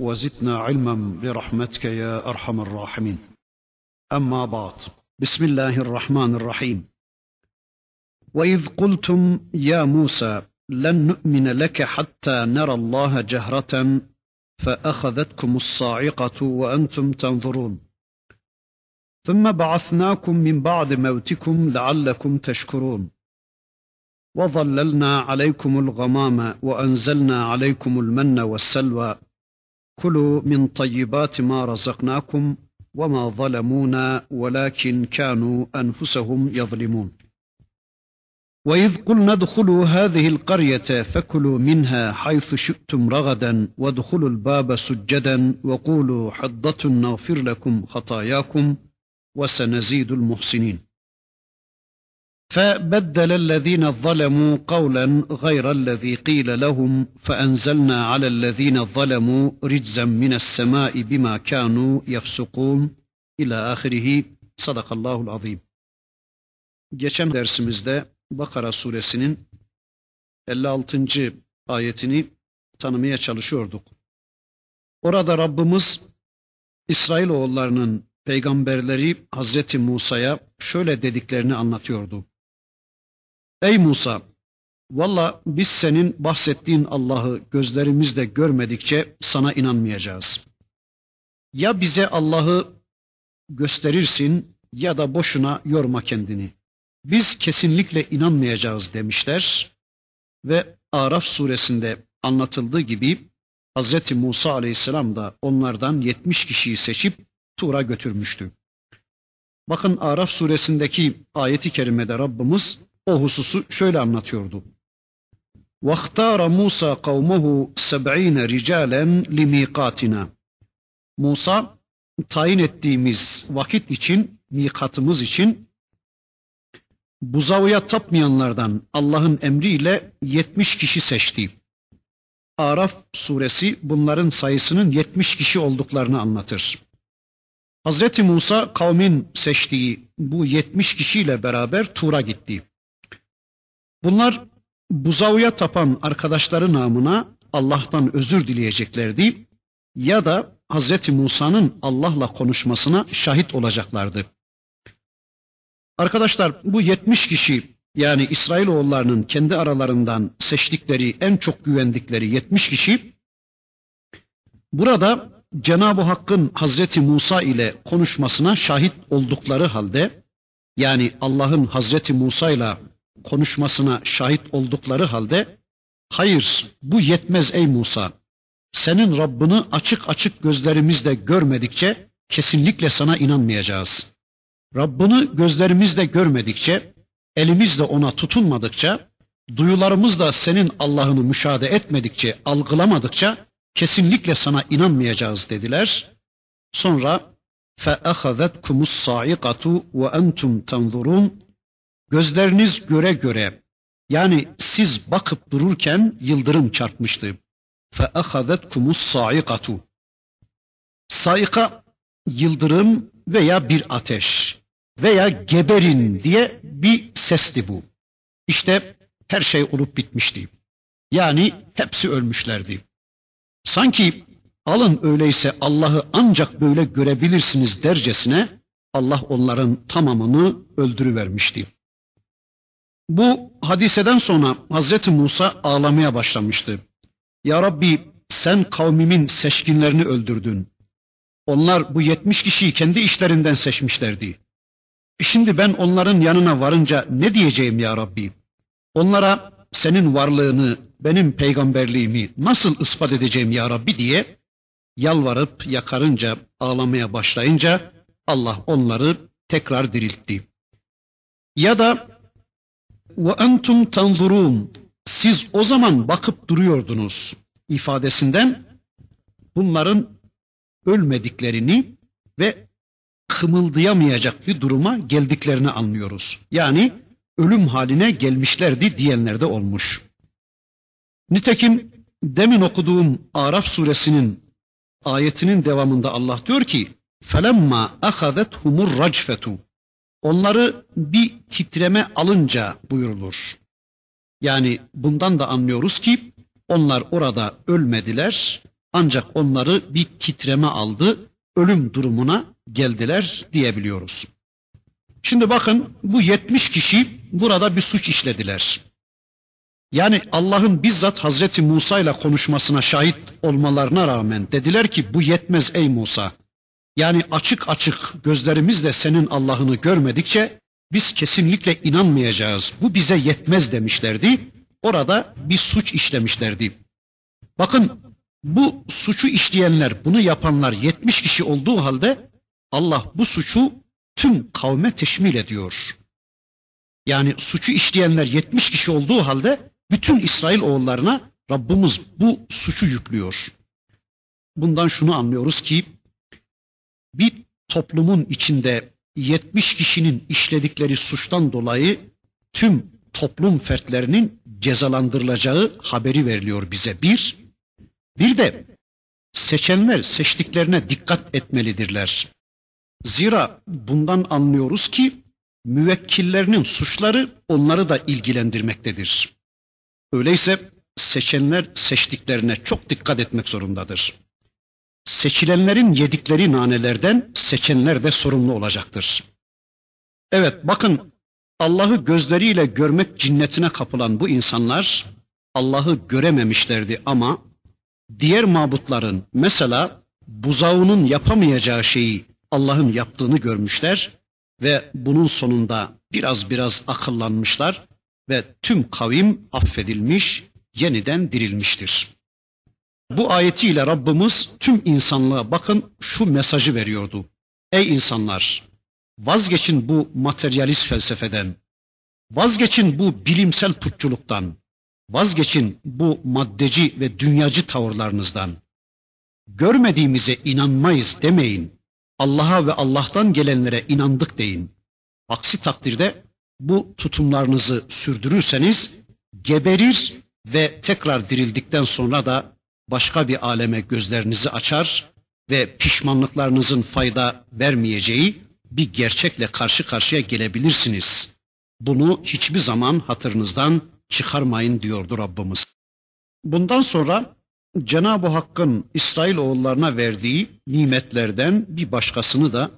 وزدنا علما برحمتك يا أرحم الراحمين. أما بعد بسم الله الرحمن الرحيم. وإذ قلتم يا موسى لن نؤمن لك حتى نرى الله جهرة فأخذتكم الصاعقة وأنتم تنظرون. ثم بعثناكم من بعد موتكم لعلكم تشكرون. وظللنا عليكم الغمام وأنزلنا عليكم المن والسلوى كلوا من طيبات ما رزقناكم وما ظلمونا ولكن كانوا أنفسهم يظلمون. وإذ قلنا ادخلوا هذه القرية فكلوا منها حيث شئتم رغدا وادخلوا الباب سجدا وقولوا حضه نغفر لكم خطاياكم وسنزيد المحسنين. فبدل الذين ظلموا قولا غير الذي قيل لهم فانزلنا على الذين ظلموا رجزا من السماء بما كانوا يفسقون الى ahirihi sadakallahul azim. Geçen dersimizde Bakara suresinin 56. ayetini tanımaya çalışıyorduk. Orada Rabbimiz İsrailoğullarının peygamberleri Hazreti Musa'ya şöyle dediklerini anlatıyordu. Ey Musa! Valla biz senin bahsettiğin Allah'ı gözlerimizle görmedikçe sana inanmayacağız. Ya bize Allah'ı gösterirsin ya da boşuna yorma kendini. Biz kesinlikle inanmayacağız demişler ve Araf suresinde anlatıldığı gibi Hz. Musa aleyhisselam da onlardan 70 kişiyi seçip Tur'a götürmüştü. Bakın Araf suresindeki ayeti kerimede Rabbimiz o hususu şöyle anlatıyordu. وَاخْتَارَ مُوسَى قَوْمَهُ سَبْعِينَ رِجَالًا لِمِيقَاتِنَا Musa tayin ettiğimiz vakit için, mikatımız için buzağıya tapmayanlardan Allah'ın emriyle 70 kişi seçti. Araf suresi bunların sayısının 70 kişi olduklarını anlatır. Hazreti Musa kavmin seçtiği bu 70 kişiyle beraber Tur'a gitti. Bunlar buzağıya tapan arkadaşları namına Allah'tan özür dileyeceklerdi ya da Hazreti Musa'nın Allah'la konuşmasına şahit olacaklardı. Arkadaşlar bu 70 kişi yani İsrailoğullarının kendi aralarından seçtikleri en çok güvendikleri 70 kişi burada Cenab-ı Hakk'ın Hazreti Musa ile konuşmasına şahit oldukları halde yani Allah'ın Hazreti Musa ile konuşmasına şahit oldukları halde hayır bu yetmez ey Musa senin Rabbini açık açık gözlerimizle görmedikçe kesinlikle sana inanmayacağız. Rabbini gözlerimizle görmedikçe, elimizle ona tutunmadıkça, duyularımızla senin Allah'ını müşahede etmedikçe, algılamadıkça kesinlikle sana inanmayacağız dediler. Sonra فَأَخَذَتْكُمُ الصَّاعِقَةُ وَأَنْتُمْ تَنْظُرُونَ Gözleriniz göre göre yani siz bakıp dururken yıldırım çarpmıştı. فَأَخَذَتْكُمُ الصَّاعِقَةُ Saika yıldırım veya bir ateş veya geberin diye bir sesti bu. İşte her şey olup bitmişti. Yani hepsi ölmüşlerdi. Sanki alın öyleyse Allah'ı ancak böyle görebilirsiniz dercesine Allah onların tamamını öldürüvermişti. Bu hadiseden sonra Hazreti Musa ağlamaya başlamıştı. Ya Rabbi sen kavmimin seçkinlerini öldürdün. Onlar bu yetmiş kişiyi kendi işlerinden seçmişlerdi. Şimdi ben onların yanına varınca ne diyeceğim ya Rabbi? Onlara senin varlığını, benim peygamberliğimi nasıl ispat edeceğim ya Rabbi diye yalvarıp yakarınca, ağlamaya başlayınca Allah onları tekrar diriltti. Ya da ve entum tanzurun siz o zaman bakıp duruyordunuz ifadesinden bunların ölmediklerini ve kımıldayamayacak bir duruma geldiklerini anlıyoruz. Yani ölüm haline gelmişlerdi diyenler de olmuş. Nitekim demin okuduğum Araf suresinin ayetinin devamında Allah diyor ki فَلَمَّا اَخَذَتْهُمُ الرَّجْفَةُ Onları bir titreme alınca buyurulur. Yani bundan da anlıyoruz ki onlar orada ölmediler ancak onları bir titreme aldı, ölüm durumuna geldiler diyebiliyoruz. Şimdi bakın bu 70 kişi burada bir suç işlediler. Yani Allah'ın bizzat Hazreti Musa ile konuşmasına şahit olmalarına rağmen dediler ki bu yetmez ey Musa. Yani açık açık gözlerimizle senin Allah'ını görmedikçe biz kesinlikle inanmayacağız. Bu bize yetmez demişlerdi. Orada bir suç işlemişlerdi. Bakın bu suçu işleyenler, bunu yapanlar 70 kişi olduğu halde Allah bu suçu tüm kavme teşmil ediyor. Yani suçu işleyenler 70 kişi olduğu halde bütün İsrail oğullarına Rabbimiz bu suçu yüklüyor. Bundan şunu anlıyoruz ki bir toplumun içinde 70 kişinin işledikleri suçtan dolayı tüm toplum fertlerinin cezalandırılacağı haberi veriliyor bize. Bir, bir de seçenler seçtiklerine dikkat etmelidirler. Zira bundan anlıyoruz ki müvekkillerinin suçları onları da ilgilendirmektedir. Öyleyse seçenler seçtiklerine çok dikkat etmek zorundadır. Seçilenlerin yedikleri nanelerden seçenler de sorumlu olacaktır. Evet bakın Allah'ı gözleriyle görmek cinnetine kapılan bu insanlar Allah'ı görememişlerdi ama diğer mabutların mesela buzağının yapamayacağı şeyi Allah'ın yaptığını görmüşler ve bunun sonunda biraz biraz akıllanmışlar ve tüm kavim affedilmiş, yeniden dirilmiştir. Bu ayetiyle Rabbimiz tüm insanlığa bakın şu mesajı veriyordu. Ey insanlar, vazgeçin bu materyalist felsefeden, vazgeçin bu bilimsel putçuluktan, vazgeçin bu maddeci ve dünyacı tavırlarınızdan. Görmediğimize inanmayız demeyin. Allah'a ve Allah'tan gelenlere inandık deyin. Aksi takdirde bu tutumlarınızı sürdürürseniz geberir ve tekrar dirildikten sonra da başka bir aleme gözlerinizi açar ve pişmanlıklarınızın fayda vermeyeceği bir gerçekle karşı karşıya gelebilirsiniz. Bunu hiçbir zaman hatırınızdan çıkarmayın diyordu Rabbimiz. Bundan sonra Cenab-ı Hakk'ın İsrail oğullarına verdiği nimetlerden bir başkasını da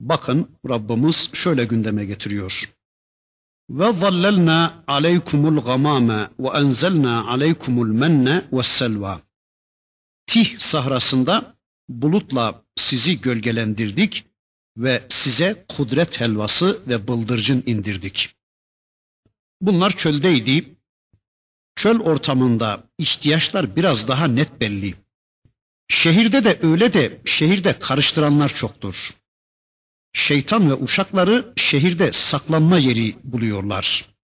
bakın Rabbimiz şöyle gündeme getiriyor. Ve zallelna aleykumul gamame ve enzelna aleykumul menne ve selva. Tih sahrasında bulutla sizi gölgelendirdik ve size kudret helvası ve bıldırcın indirdik. Bunlar çöldeydi. Çöl ortamında ihtiyaçlar biraz daha net belli. Şehirde de öyle de şehirde karıştıranlar çoktur. Şeytan ve uşakları şehirde saklanma yeri buluyorlar.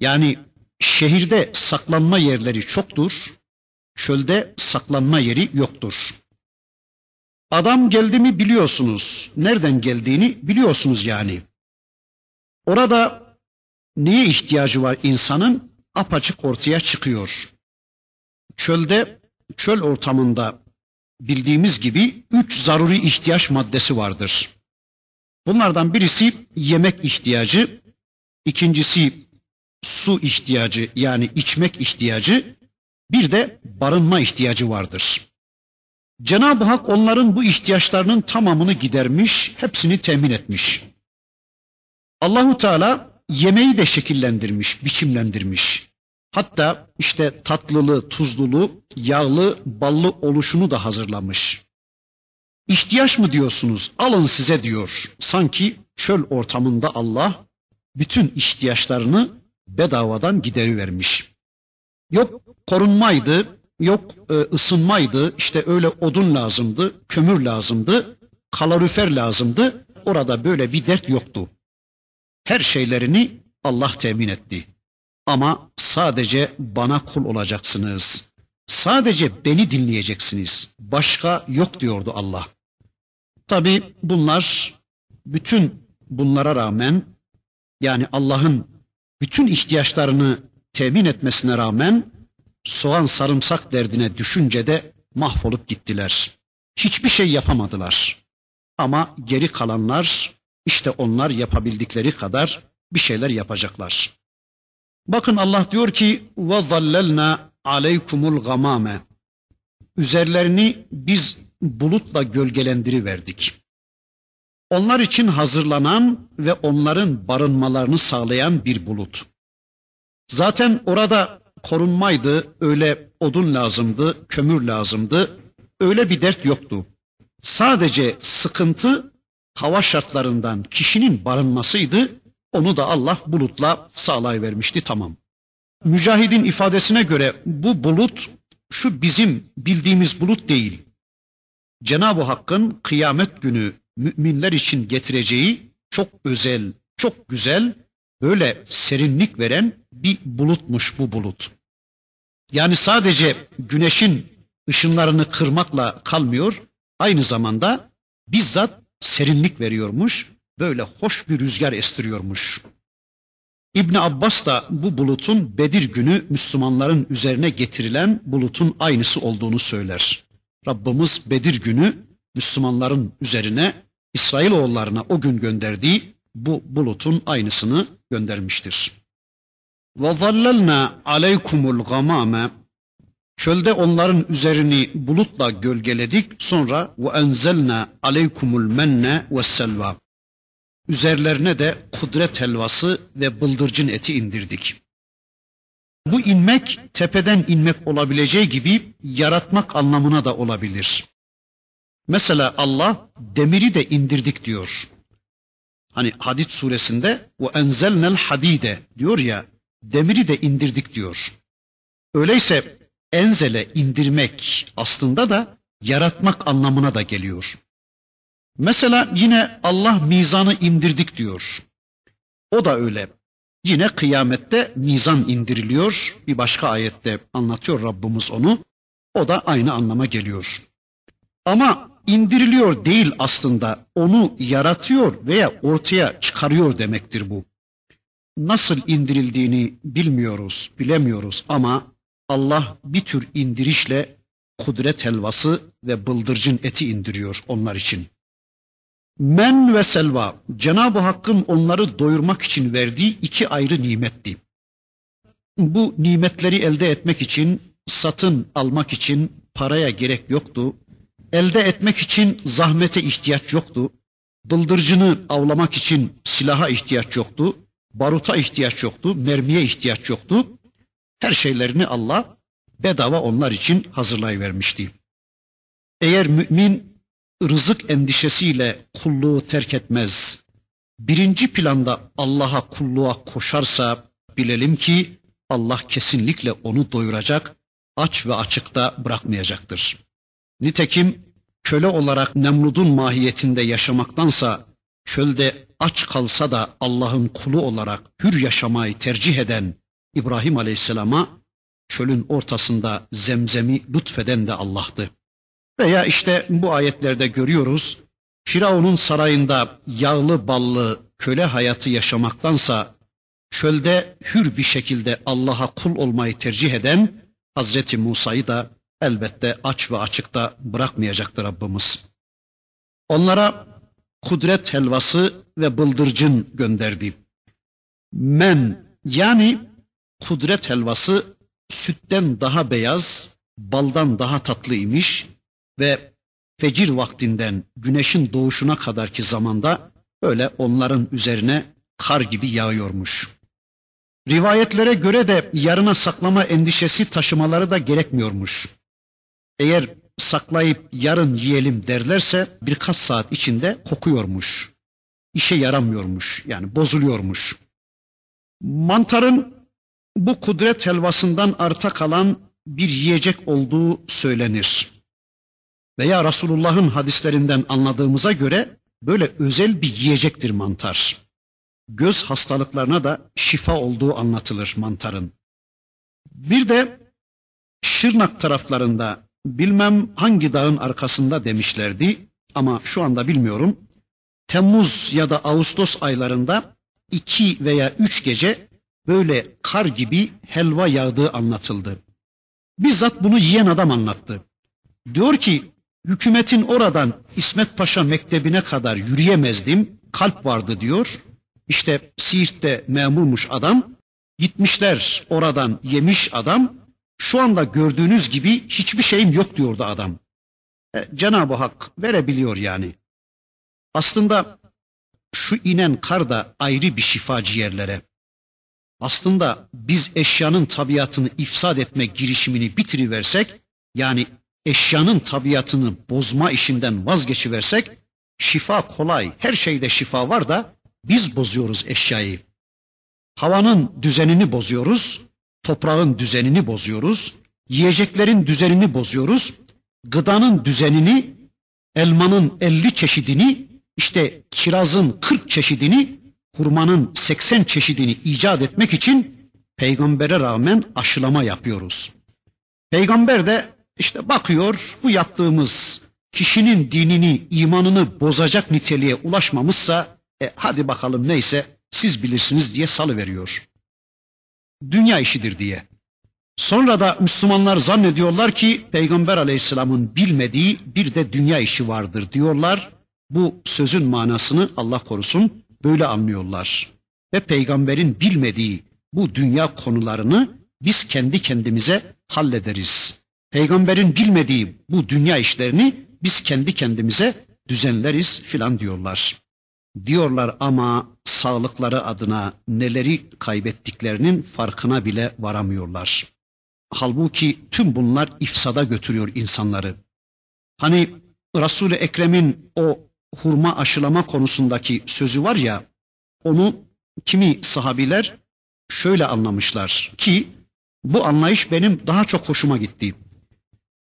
Yani şehirde saklanma yerleri çoktur, çölde saklanma yeri yoktur. Adam geldi mi biliyorsunuz, nereden geldiğini biliyorsunuz yani. Orada neye ihtiyacı var insanın apaçık ortaya çıkıyor. Çölde, çöl ortamında bildiğimiz gibi üç zaruri ihtiyaç maddesi vardır. Bunlardan birisi yemek ihtiyacı, ikincisi su ihtiyacı yani içmek ihtiyacı, bir de barınma ihtiyacı vardır. Cenab-ı Hak onların bu ihtiyaçlarının tamamını gidermiş, hepsini temin etmiş. Allahu Teala yemeği de şekillendirmiş, biçimlendirmiş. Hatta işte tatlılı, tuzlulu, yağlı, ballı oluşunu da hazırlamış. İhtiyaç mı diyorsunuz? Alın size diyor. Sanki çöl ortamında Allah bütün ihtiyaçlarını bedavadan giderivermiş. Yok korunmaydı, yok e, ısınmaydı, işte öyle odun lazımdı, kömür lazımdı, kalorifer lazımdı. Orada böyle bir dert yoktu. Her şeylerini Allah temin etti. Ama sadece bana kul olacaksınız. Sadece beni dinleyeceksiniz. Başka yok diyordu Allah. Tabi bunlar bütün bunlara rağmen yani Allah'ın bütün ihtiyaçlarını temin etmesine rağmen soğan sarımsak derdine düşünce de mahvolup gittiler. Hiçbir şey yapamadılar. Ama geri kalanlar işte onlar yapabildikleri kadar bir şeyler yapacaklar. Bakın Allah diyor ki ve zallelna aleykumul gamame. Üzerlerini biz bulutla gölgelendiriverdik. Onlar için hazırlanan ve onların barınmalarını sağlayan bir bulut. Zaten orada korunmaydı, öyle odun lazımdı, kömür lazımdı, öyle bir dert yoktu. Sadece sıkıntı hava şartlarından kişinin barınmasıydı, onu da Allah bulutla sağlayıvermişti tamam. Mücahidin ifadesine göre bu bulut şu bizim bildiğimiz bulut değil. Cenab-ı Hakk'ın kıyamet günü müminler için getireceği çok özel, çok güzel, böyle serinlik veren bir bulutmuş bu bulut. Yani sadece güneşin ışınlarını kırmakla kalmıyor, aynı zamanda bizzat serinlik veriyormuş, böyle hoş bir rüzgar estiriyormuş. İbn Abbas da bu bulutun Bedir günü Müslümanların üzerine getirilen bulutun aynısı olduğunu söyler. Rabbimiz Bedir günü Müslümanların üzerine İsrailoğullarına o gün gönderdiği bu bulutun aynısını göndermiştir. Ve zallelna aleykumul gamame Çölde onların üzerini bulutla gölgeledik. Sonra ve enzelna aleykumul menne ve selva. Üzerlerine de kudret helvası ve bıldırcın eti indirdik. Bu inmek tepeden inmek olabileceği gibi yaratmak anlamına da olabilir. Mesela Allah demiri de indirdik diyor. Hani Hadid suresinde o enzelnel hadide diyor ya demiri de indirdik diyor. Öyleyse enzele indirmek aslında da yaratmak anlamına da geliyor. Mesela yine Allah mizanı indirdik diyor. O da öyle. Yine kıyamette mizan indiriliyor. Bir başka ayette anlatıyor Rabbimiz onu. O da aynı anlama geliyor. Ama indiriliyor değil aslında. Onu yaratıyor veya ortaya çıkarıyor demektir bu. Nasıl indirildiğini bilmiyoruz, bilemiyoruz ama Allah bir tür indirişle kudret helvası ve bıldırcın eti indiriyor onlar için. Men ve selva Cenab-ı Hakk'ın onları doyurmak için verdiği iki ayrı nimetti. Bu nimetleri elde etmek için, satın almak için paraya gerek yoktu. Elde etmek için zahmete ihtiyaç yoktu. Bıldırcını avlamak için silaha ihtiyaç yoktu. Baruta ihtiyaç yoktu, mermiye ihtiyaç yoktu. Her şeylerini Allah bedava onlar için hazırlayıvermişti. Eğer mümin rızık endişesiyle kulluğu terk etmez, birinci planda Allah'a kulluğa koşarsa bilelim ki Allah kesinlikle onu doyuracak, aç ve açıkta bırakmayacaktır. Nitekim köle olarak Nemrud'un mahiyetinde yaşamaktansa çölde aç kalsa da Allah'ın kulu olarak hür yaşamayı tercih eden İbrahim Aleyhisselam'a çölün ortasında zemzemi lütfeden de Allah'tı. Veya işte bu ayetlerde görüyoruz, Firavun'un sarayında yağlı ballı köle hayatı yaşamaktansa çölde hür bir şekilde Allah'a kul olmayı tercih eden Hazreti Musa'yı da elbette aç ve açıkta bırakmayacaktır Rabbimiz. Onlara kudret helvası ve bıldırcın gönderdi. Men yani kudret helvası sütten daha beyaz, baldan daha tatlı imiş ve fecir vaktinden güneşin doğuşuna kadarki zamanda öyle onların üzerine kar gibi yağıyormuş. Rivayetlere göre de yarına saklama endişesi taşımaları da gerekmiyormuş. Eğer saklayıp yarın yiyelim derlerse birkaç saat içinde kokuyormuş. İşe yaramıyormuş yani bozuluyormuş. Mantarın bu kudret helvasından arta kalan bir yiyecek olduğu söylenir. Veya Resulullah'ın hadislerinden anladığımıza göre böyle özel bir yiyecektir mantar. Göz hastalıklarına da şifa olduğu anlatılır mantarın. Bir de Şırnak taraflarında bilmem hangi dağın arkasında demişlerdi ama şu anda bilmiyorum. Temmuz ya da Ağustos aylarında iki veya üç gece böyle kar gibi helva yağdığı anlatıldı. Bizzat bunu yiyen adam anlattı. Diyor ki hükümetin oradan İsmet Paşa Mektebi'ne kadar yürüyemezdim. Kalp vardı diyor. İşte Siirt'te memurmuş adam. Gitmişler oradan yemiş adam. Şu anda gördüğünüz gibi hiçbir şeyim yok diyordu adam. E, Cenab-ı Hak verebiliyor yani. Aslında şu inen kar da ayrı bir şifa ciğerlere. Aslında biz eşyanın tabiatını ifsad etme girişimini bitiriversek, yani eşyanın tabiatını bozma işinden vazgeçiversek, şifa kolay, her şeyde şifa var da biz bozuyoruz eşyayı. Havanın düzenini bozuyoruz, toprağın düzenini bozuyoruz, yiyeceklerin düzenini bozuyoruz, gıdanın düzenini, elmanın elli çeşidini, işte kirazın kırk çeşidini, hurmanın seksen çeşidini icat etmek için peygambere rağmen aşılama yapıyoruz. Peygamber de işte bakıyor bu yaptığımız kişinin dinini, imanını bozacak niteliğe ulaşmamışsa e, hadi bakalım neyse siz bilirsiniz diye salı veriyor. Dünya işidir diye. Sonra da Müslümanlar zannediyorlar ki Peygamber Aleyhisselam'ın bilmediği bir de dünya işi vardır diyorlar. Bu sözün manasını Allah korusun böyle anlıyorlar. Ve peygamberin bilmediği bu dünya konularını biz kendi kendimize hallederiz. Peygamberin bilmediği bu dünya işlerini biz kendi kendimize düzenleriz filan diyorlar. Diyorlar ama sağlıkları adına neleri kaybettiklerinin farkına bile varamıyorlar. Halbuki tüm bunlar ifsada götürüyor insanları. Hani Resul-i Ekrem'in o hurma aşılama konusundaki sözü var ya, onu kimi sahabiler şöyle anlamışlar ki bu anlayış benim daha çok hoşuma gitti.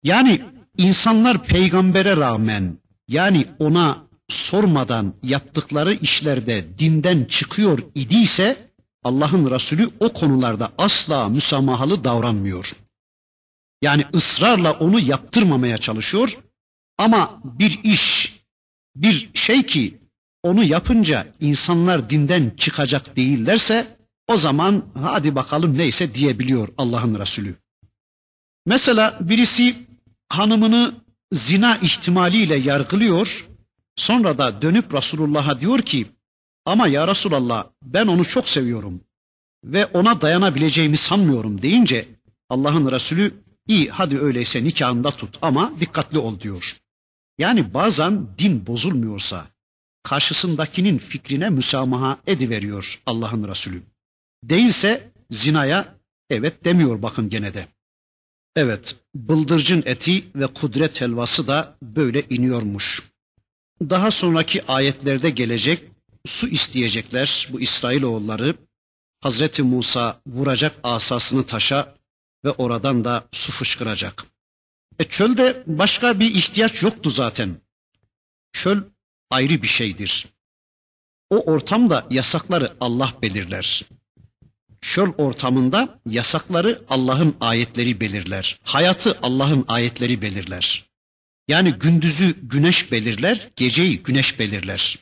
Yani insanlar peygambere rağmen yani ona sormadan yaptıkları işlerde dinden çıkıyor idiyse Allah'ın Resulü o konularda asla müsamahalı davranmıyor. Yani ısrarla onu yaptırmamaya çalışıyor ama bir iş, bir şey ki onu yapınca insanlar dinden çıkacak değillerse o zaman hadi bakalım neyse diyebiliyor Allah'ın Resulü. Mesela birisi hanımını zina ihtimaliyle yargılıyor, sonra da dönüp Resulullah'a diyor ki, ama ya Resulallah ben onu çok seviyorum ve ona dayanabileceğimi sanmıyorum deyince Allah'ın Resulü iyi hadi öyleyse nikahında tut ama dikkatli ol diyor. Yani bazen din bozulmuyorsa karşısındakinin fikrine müsamaha ediveriyor Allah'ın Resulü. Değilse zinaya evet demiyor bakın gene de. Evet, bıldırcın eti ve kudret helvası da böyle iniyormuş. Daha sonraki ayetlerde gelecek, su isteyecekler bu İsrailoğulları. Hazreti Musa vuracak asasını taşa ve oradan da su fışkıracak. E çölde başka bir ihtiyaç yoktu zaten. Çöl ayrı bir şeydir. O ortamda yasakları Allah belirler. Çöl ortamında yasakları Allah'ın ayetleri belirler. Hayatı Allah'ın ayetleri belirler. Yani gündüzü güneş belirler, geceyi güneş belirler.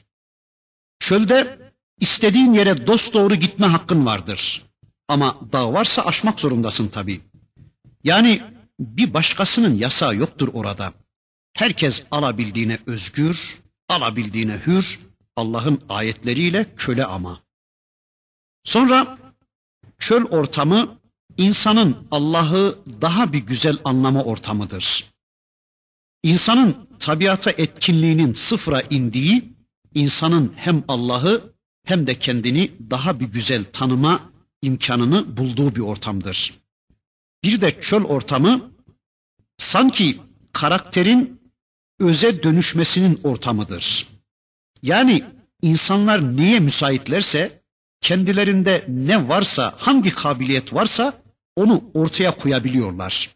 Çölde istediğin yere dost doğru gitme hakkın vardır. Ama dağ varsa aşmak zorundasın tabii. Yani bir başkasının yasağı yoktur orada. Herkes alabildiğine özgür, alabildiğine hür, Allah'ın ayetleriyle köle ama. Sonra çöl ortamı insanın Allah'ı daha bir güzel anlama ortamıdır. İnsanın tabiata etkinliğinin sıfıra indiği, insanın hem Allah'ı hem de kendini daha bir güzel tanıma imkanını bulduğu bir ortamdır. Bir de çöl ortamı sanki karakterin öze dönüşmesinin ortamıdır. Yani insanlar neye müsaitlerse kendilerinde ne varsa, hangi kabiliyet varsa onu ortaya koyabiliyorlar.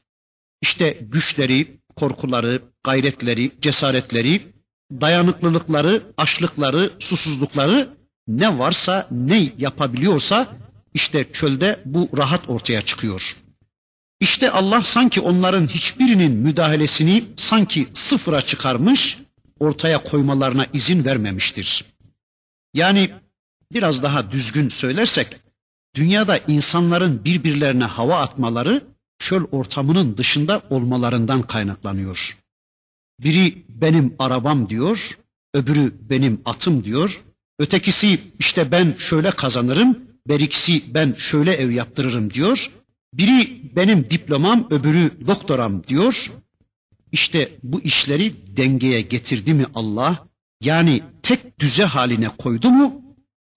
İşte güçleri, korkuları, gayretleri, cesaretleri, dayanıklılıkları, açlıkları, susuzlukları ne varsa, ne yapabiliyorsa işte çölde bu rahat ortaya çıkıyor. İşte Allah sanki onların hiçbirinin müdahalesini sanki sıfıra çıkarmış, ortaya koymalarına izin vermemiştir. Yani biraz daha düzgün söylersek, dünyada insanların birbirlerine hava atmaları çöl ortamının dışında olmalarından kaynaklanıyor. Biri benim arabam diyor, öbürü benim atım diyor, ötekisi işte ben şöyle kazanırım, berikisi ben şöyle ev yaptırırım diyor. Biri benim diplomam, öbürü doktoram diyor. İşte bu işleri dengeye getirdi mi Allah? Yani tek düze haline koydu mu?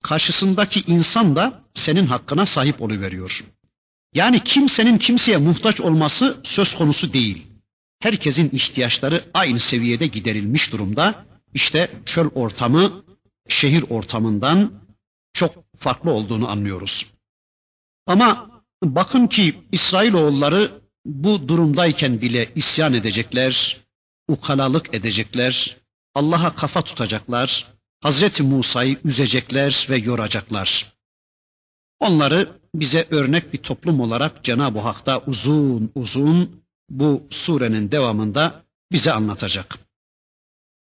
Karşısındaki insan da senin hakkına sahip oluveriyor. Yani kimsenin kimseye muhtaç olması söz konusu değil. Herkesin ihtiyaçları aynı seviyede giderilmiş durumda. İşte çöl ortamı şehir ortamından çok farklı olduğunu anlıyoruz. Ama bakın ki İsrailoğulları bu durumdayken bile isyan edecekler, ukalalık edecekler, Allah'a kafa tutacaklar, Hazreti Musa'yı üzecekler ve yoracaklar. Onları bize örnek bir toplum olarak Cenab-ı Hak da uzun uzun bu surenin devamında bize anlatacak.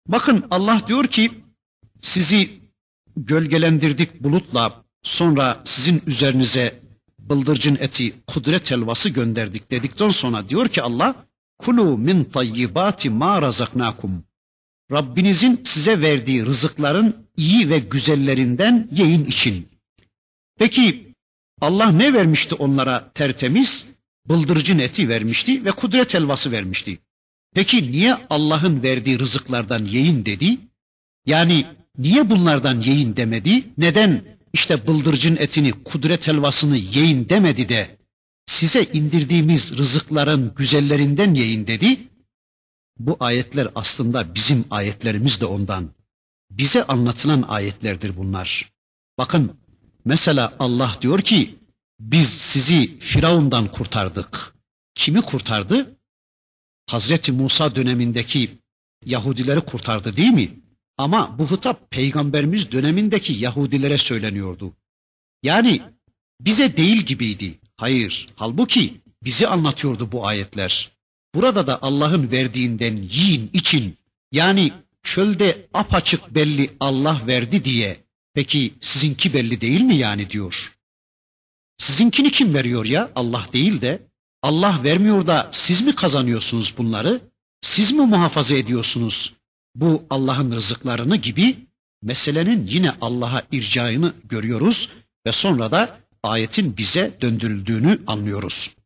Bakın Allah diyor ki sizi gölgelendirdik bulutla sonra sizin üzerinize bıldırcın eti kudret helvası gönderdik dedikten sonra diyor ki Allah kulu min tayyibati ma razaknakum Rabbinizin size verdiği rızıkların iyi ve güzellerinden yiyin için. Peki Allah ne vermişti onlara tertemiz? Bıldırcın eti vermişti ve kudret helvası vermişti. Peki niye Allah'ın verdiği rızıklardan yiyin dedi? Yani niye bunlardan yiyin demedi? Neden işte bıldırcın etini, kudret helvasını yiyin demedi de size indirdiğimiz rızıkların güzellerinden yiyin dedi? Bu ayetler aslında bizim ayetlerimiz de ondan. Bize anlatılan ayetlerdir bunlar. Bakın mesela Allah diyor ki biz sizi Firavundan kurtardık. Kimi kurtardı? Hazreti Musa dönemindeki Yahudileri kurtardı değil mi? Ama bu hitap peygamberimiz dönemindeki Yahudilere söyleniyordu. Yani bize değil gibiydi. Hayır, halbuki bizi anlatıyordu bu ayetler. Burada da Allah'ın verdiğinden yiyin için yani çölde apaçık belli Allah verdi diye peki sizinki belli değil mi yani diyor. Sizinkini kim veriyor ya? Allah değil de Allah vermiyor da siz mi kazanıyorsunuz bunları? Siz mi muhafaza ediyorsunuz bu Allah'ın rızıklarını gibi meselenin yine Allah'a ircaını görüyoruz ve sonra da ayetin bize döndürüldüğünü anlıyoruz.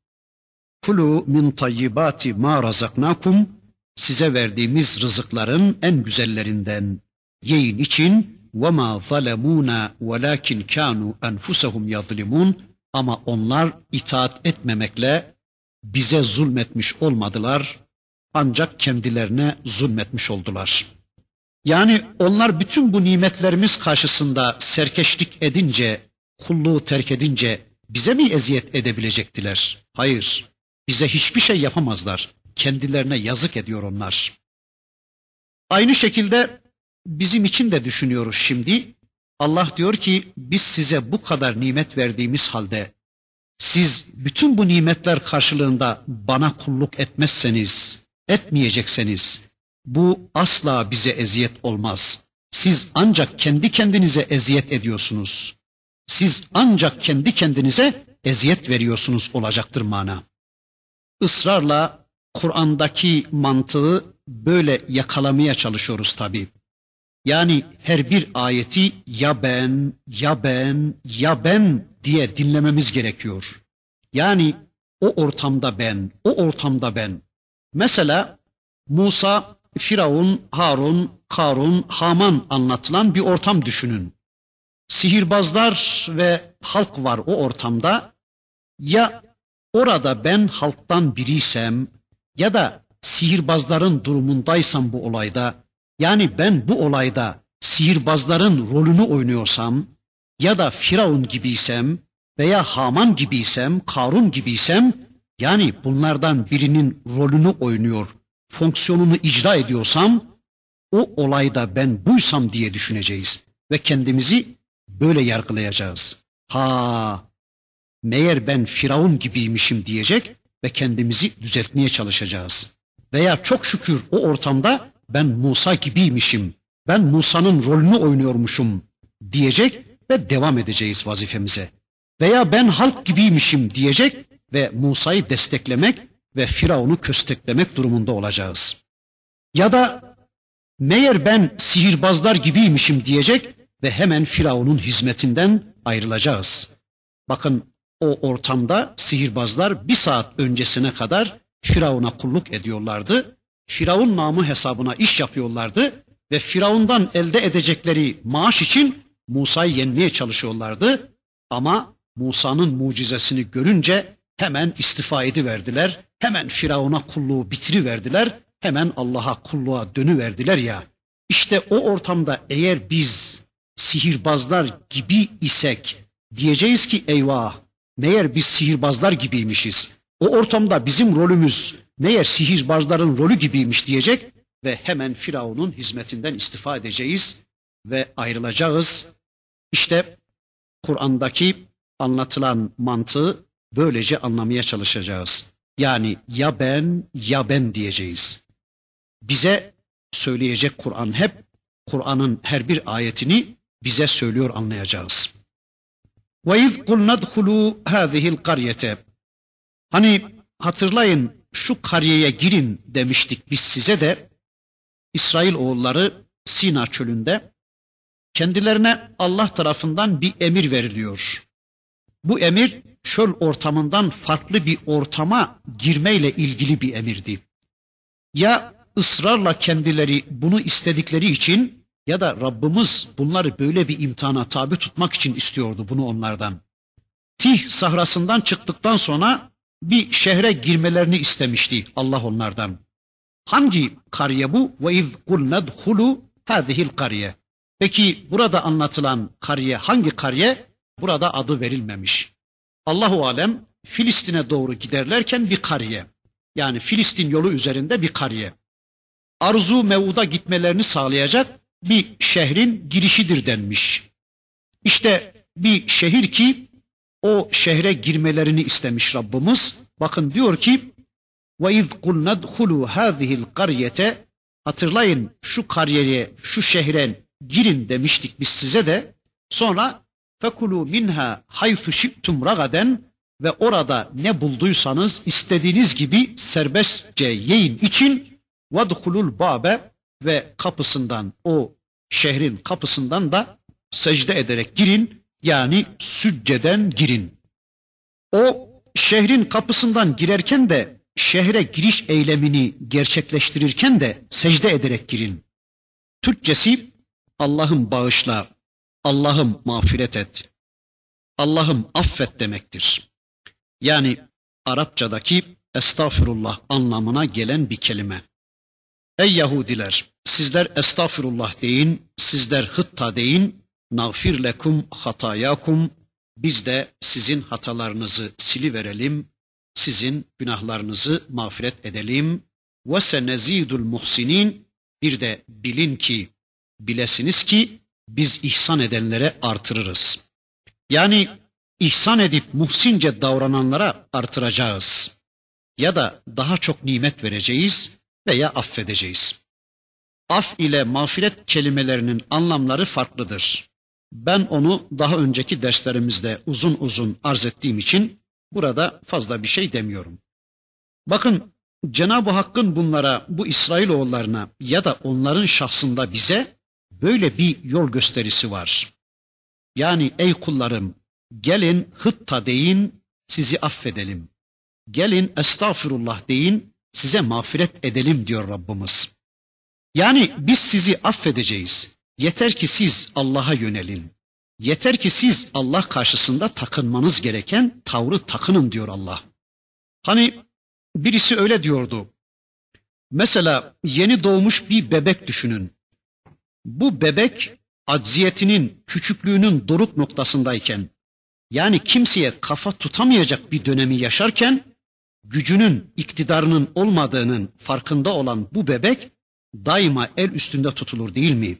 Kulu min tayyibati ma razaknakum size verdiğimiz rızıkların en güzellerinden yiyin için ma zalemuna velakin kanu enfusahum yazlimun ama onlar itaat etmemekle bize zulmetmiş olmadılar ancak kendilerine zulmetmiş oldular. Yani onlar bütün bu nimetlerimiz karşısında serkeşlik edince, kulluğu terk edince bize mi eziyet edebilecektiler? Hayır. Bize hiçbir şey yapamazlar. Kendilerine yazık ediyor onlar. Aynı şekilde bizim için de düşünüyoruz şimdi. Allah diyor ki biz size bu kadar nimet verdiğimiz halde siz bütün bu nimetler karşılığında bana kulluk etmezseniz, etmeyecekseniz bu asla bize eziyet olmaz. Siz ancak kendi kendinize eziyet ediyorsunuz. Siz ancak kendi kendinize eziyet veriyorsunuz olacaktır mana ısrarla Kur'an'daki mantığı böyle yakalamaya çalışıyoruz tabi. Yani her bir ayeti ya ben, ya ben, ya ben diye dinlememiz gerekiyor. Yani o ortamda ben, o ortamda ben. Mesela Musa, Firavun, Harun, Karun, Haman anlatılan bir ortam düşünün. Sihirbazlar ve halk var o ortamda. Ya Orada ben halktan biriysem ya da sihirbazların durumundaysam bu olayda, yani ben bu olayda sihirbazların rolünü oynuyorsam ya da Firavun gibiysem veya Haman gibiysem, Karun gibiysem, yani bunlardan birinin rolünü oynuyor, fonksiyonunu icra ediyorsam, o olayda ben buysam diye düşüneceğiz ve kendimizi böyle yargılayacağız. Ha, meğer ben Firavun gibiymişim diyecek ve kendimizi düzeltmeye çalışacağız. Veya çok şükür o ortamda ben Musa gibiymişim, ben Musa'nın rolünü oynuyormuşum diyecek ve devam edeceğiz vazifemize. Veya ben halk gibiymişim diyecek ve Musa'yı desteklemek ve Firavun'u kösteklemek durumunda olacağız. Ya da meğer ben sihirbazlar gibiymişim diyecek ve hemen Firavun'un hizmetinden ayrılacağız. Bakın o ortamda sihirbazlar bir saat öncesine kadar Firavun'a kulluk ediyorlardı. Firavun namı hesabına iş yapıyorlardı ve Firavundan elde edecekleri maaş için Musa'yı yenmeye çalışıyorlardı. Ama Musa'nın mucizesini görünce hemen istifa ediverdiler. Hemen Firavun'a kulluğu bitiriverdiler. Hemen Allah'a kulluğa dönüverdiler ya. İşte o ortamda eğer biz sihirbazlar gibi isek diyeceğiz ki eyvah meğer biz sihirbazlar gibiymişiz. O ortamda bizim rolümüz meğer sihirbazların rolü gibiymiş diyecek ve hemen Firavun'un hizmetinden istifa edeceğiz ve ayrılacağız. İşte Kur'an'daki anlatılan mantığı böylece anlamaya çalışacağız. Yani ya ben ya ben diyeceğiz. Bize söyleyecek Kur'an hep Kur'an'ın her bir ayetini bize söylüyor anlayacağız. Ve iz kulnadhulu hazihil qaryete. Hani hatırlayın şu kariyeye girin demiştik biz size de İsrail oğulları Sina çölünde kendilerine Allah tarafından bir emir veriliyor. Bu emir çöl ortamından farklı bir ortama girmeyle ilgili bir emirdi. Ya ısrarla kendileri bunu istedikleri için ya da Rabbimiz bunları böyle bir imtihana tabi tutmak için istiyordu bunu onlardan. Tih sahrasından çıktıktan sonra bir şehre girmelerini istemişti Allah onlardan. Hangi kariye bu? Ve iz kulna dhulu hadihil kariye. Peki burada anlatılan kariye hangi kariye? Burada adı verilmemiş. Allahu alem Filistin'e doğru giderlerken bir kariye. Yani Filistin yolu üzerinde bir kariye. Arzu Mevud'a gitmelerini sağlayacak bir şehrin girişidir denmiş. İşte bir şehir ki o şehre girmelerini istemiş Rabbimiz. Bakın diyor ki وَاِذْ قُلْنَا دْخُلُوا هَذِهِ الْقَرْيَةَ Hatırlayın şu kariyeye, şu şehre girin demiştik biz size de. Sonra fekulu minha haythu şiktum ragaden ve orada ne bulduysanız istediğiniz gibi serbestçe yiyin için vadhulul babe ve kapısından o şehrin kapısından da secde ederek girin yani sücceden girin. O şehrin kapısından girerken de şehre giriş eylemini gerçekleştirirken de secde ederek girin. Türkçesi Allah'ım bağışla, Allah'ım mağfiret et, Allah'ım affet demektir. Yani Arapçadaki estağfurullah anlamına gelen bir kelime. Ey Yahudiler, sizler estağfurullah deyin, sizler hıtta deyin, nağfir lekum hatayakum, biz de sizin hatalarınızı sili verelim, sizin günahlarınızı mağfiret edelim. Ve senezidul muhsinin, bir de bilin ki, bilesiniz ki biz ihsan edenlere artırırız. Yani ihsan edip muhsince davrananlara artıracağız. Ya da daha çok nimet vereceğiz veya affedeceğiz. Af ile mağfiret kelimelerinin anlamları farklıdır. Ben onu daha önceki derslerimizde uzun uzun arz ettiğim için burada fazla bir şey demiyorum. Bakın Cenab-ı Hakk'ın bunlara, bu İsrailoğullarına ya da onların şahsında bize böyle bir yol gösterisi var. Yani ey kullarım gelin hıtta deyin sizi affedelim. Gelin estağfurullah deyin size mağfiret edelim diyor Rabbimiz. Yani biz sizi affedeceğiz. Yeter ki siz Allah'a yönelin. Yeter ki siz Allah karşısında takınmanız gereken tavrı takının diyor Allah. Hani birisi öyle diyordu. Mesela yeni doğmuş bir bebek düşünün. Bu bebek acziyetinin, küçüklüğünün doruk noktasındayken, yani kimseye kafa tutamayacak bir dönemi yaşarken, gücünün, iktidarının olmadığının farkında olan bu bebek daima el üstünde tutulur değil mi?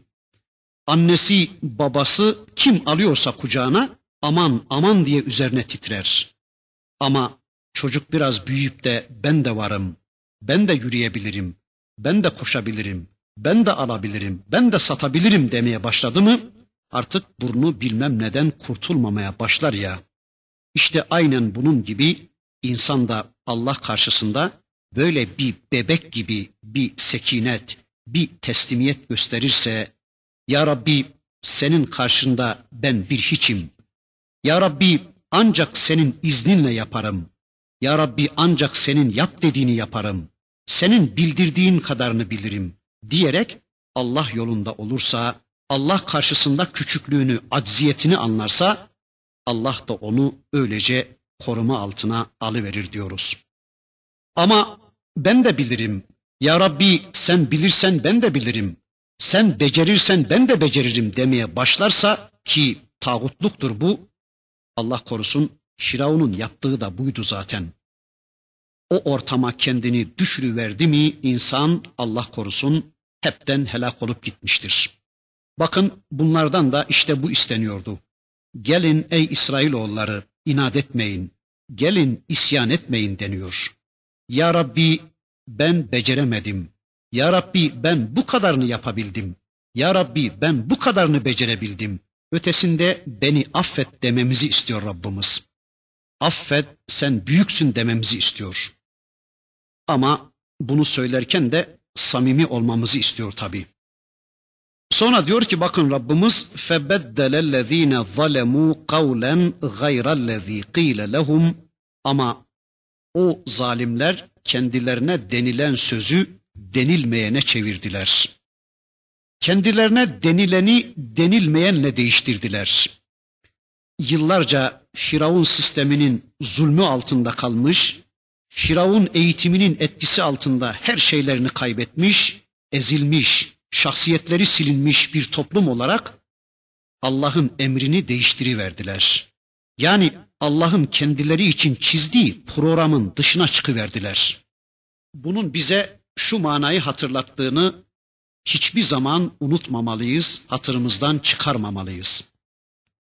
Annesi, babası kim alıyorsa kucağına aman aman diye üzerine titrer. Ama çocuk biraz büyüyüp de ben de varım, ben de yürüyebilirim, ben de koşabilirim, ben de alabilirim, ben de satabilirim demeye başladı mı artık burnu bilmem neden kurtulmamaya başlar ya. İşte aynen bunun gibi insan da Allah karşısında böyle bir bebek gibi bir sekinet, bir teslimiyet gösterirse Ya Rabbi senin karşında ben bir hiçim. Ya Rabbi ancak senin izninle yaparım. Ya Rabbi ancak senin yap dediğini yaparım. Senin bildirdiğin kadarını bilirim diyerek Allah yolunda olursa, Allah karşısında küçüklüğünü, acziyetini anlarsa Allah da onu öylece koruma altına alıverir diyoruz. Ama ben de bilirim. Ya Rabbi sen bilirsen ben de bilirim. Sen becerirsen ben de beceririm demeye başlarsa ki tağutluktur bu. Allah korusun Firavun'un yaptığı da buydu zaten. O ortama kendini düşürüverdi mi insan Allah korusun hepten helak olup gitmiştir. Bakın bunlardan da işte bu isteniyordu. Gelin ey İsrailoğulları inat etmeyin. Gelin isyan etmeyin deniyor. Ya Rabbi ben beceremedim. Ya Rabbi ben bu kadarını yapabildim. Ya Rabbi ben bu kadarını becerebildim. Ötesinde beni affet dememizi istiyor Rabbimiz. Affet sen büyüksün dememizi istiyor. Ama bunu söylerken de samimi olmamızı istiyor tabi. Sonra diyor ki bakın Rabbimiz فَبَدَّلَ الَّذ۪ينَ ظَلَمُوا قَوْلًا غَيْرَ الَّذ۪ي قِيلَ لَهُمْ Ama o zalimler kendilerine denilen sözü denilmeyene çevirdiler. Kendilerine denileni denilmeyenle değiştirdiler. Yıllarca Firavun sisteminin zulmü altında kalmış, Firavun eğitiminin etkisi altında her şeylerini kaybetmiş, ezilmiş, şahsiyetleri silinmiş bir toplum olarak Allah'ın emrini değiştiriverdiler. Yani Allah'ın kendileri için çizdiği programın dışına çıkıverdiler. Bunun bize şu manayı hatırlattığını hiçbir zaman unutmamalıyız, hatırımızdan çıkarmamalıyız.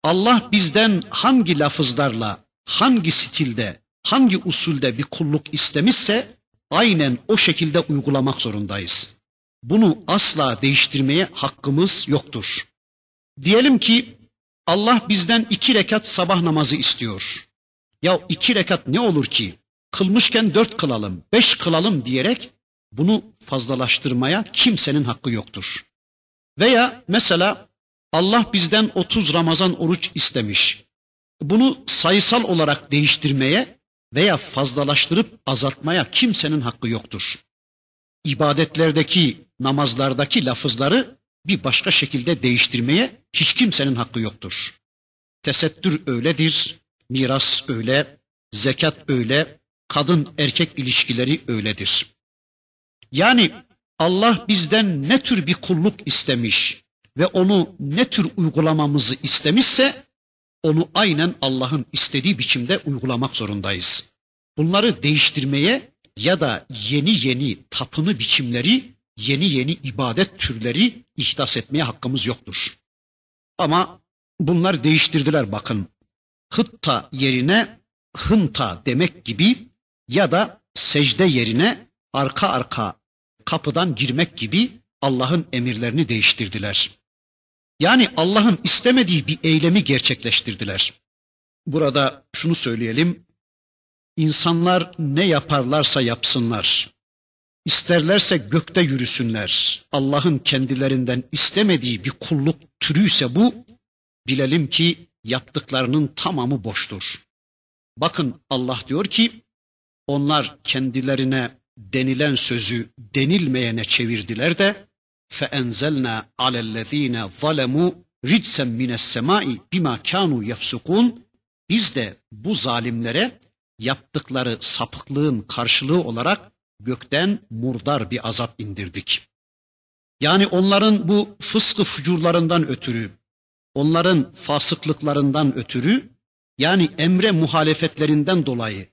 Allah bizden hangi lafızlarla, hangi stilde, hangi usulde bir kulluk istemişse aynen o şekilde uygulamak zorundayız. Bunu asla değiştirmeye hakkımız yoktur. Diyelim ki Allah bizden iki rekat sabah namazı istiyor. Ya iki rekat ne olur ki? Kılmışken dört kılalım, beş kılalım diyerek bunu fazlalaştırmaya kimsenin hakkı yoktur. Veya mesela Allah bizden 30 Ramazan oruç istemiş. Bunu sayısal olarak değiştirmeye veya fazlalaştırıp azaltmaya kimsenin hakkı yoktur. İbadetlerdeki, namazlardaki lafızları bir başka şekilde değiştirmeye hiç kimsenin hakkı yoktur. Tesettür öyledir, miras öyle, zekat öyle, kadın erkek ilişkileri öyledir. Yani Allah bizden ne tür bir kulluk istemiş ve onu ne tür uygulamamızı istemişse onu aynen Allah'ın istediği biçimde uygulamak zorundayız. Bunları değiştirmeye ya da yeni yeni tapını biçimleri, yeni yeni ibadet türleri ihdas etmeye hakkımız yoktur. Ama bunlar değiştirdiler bakın. Hıtta yerine hınta demek gibi ya da secde yerine arka arka kapıdan girmek gibi Allah'ın emirlerini değiştirdiler. Yani Allah'ın istemediği bir eylemi gerçekleştirdiler. Burada şunu söyleyelim. İnsanlar ne yaparlarsa yapsınlar. İsterlerse gökte yürüsünler. Allah'ın kendilerinden istemediği bir kulluk türüyse bu, bilelim ki yaptıklarının tamamı boştur. Bakın Allah diyor ki, onlar kendilerine denilen sözü denilmeyene çevirdiler de فَاَنْزَلْنَا عَلَى الَّذ۪ينَ ظَلَمُوا رِجْسًا مِنَ السَّمَاءِ بِمَا كَانُوا يَفْسُقُونَ Biz de bu zalimlere yaptıkları sapıklığın karşılığı olarak gökten murdar bir azap indirdik. Yani onların bu fıskı fucurlarından ötürü, onların fasıklıklarından ötürü, yani emre muhalefetlerinden dolayı,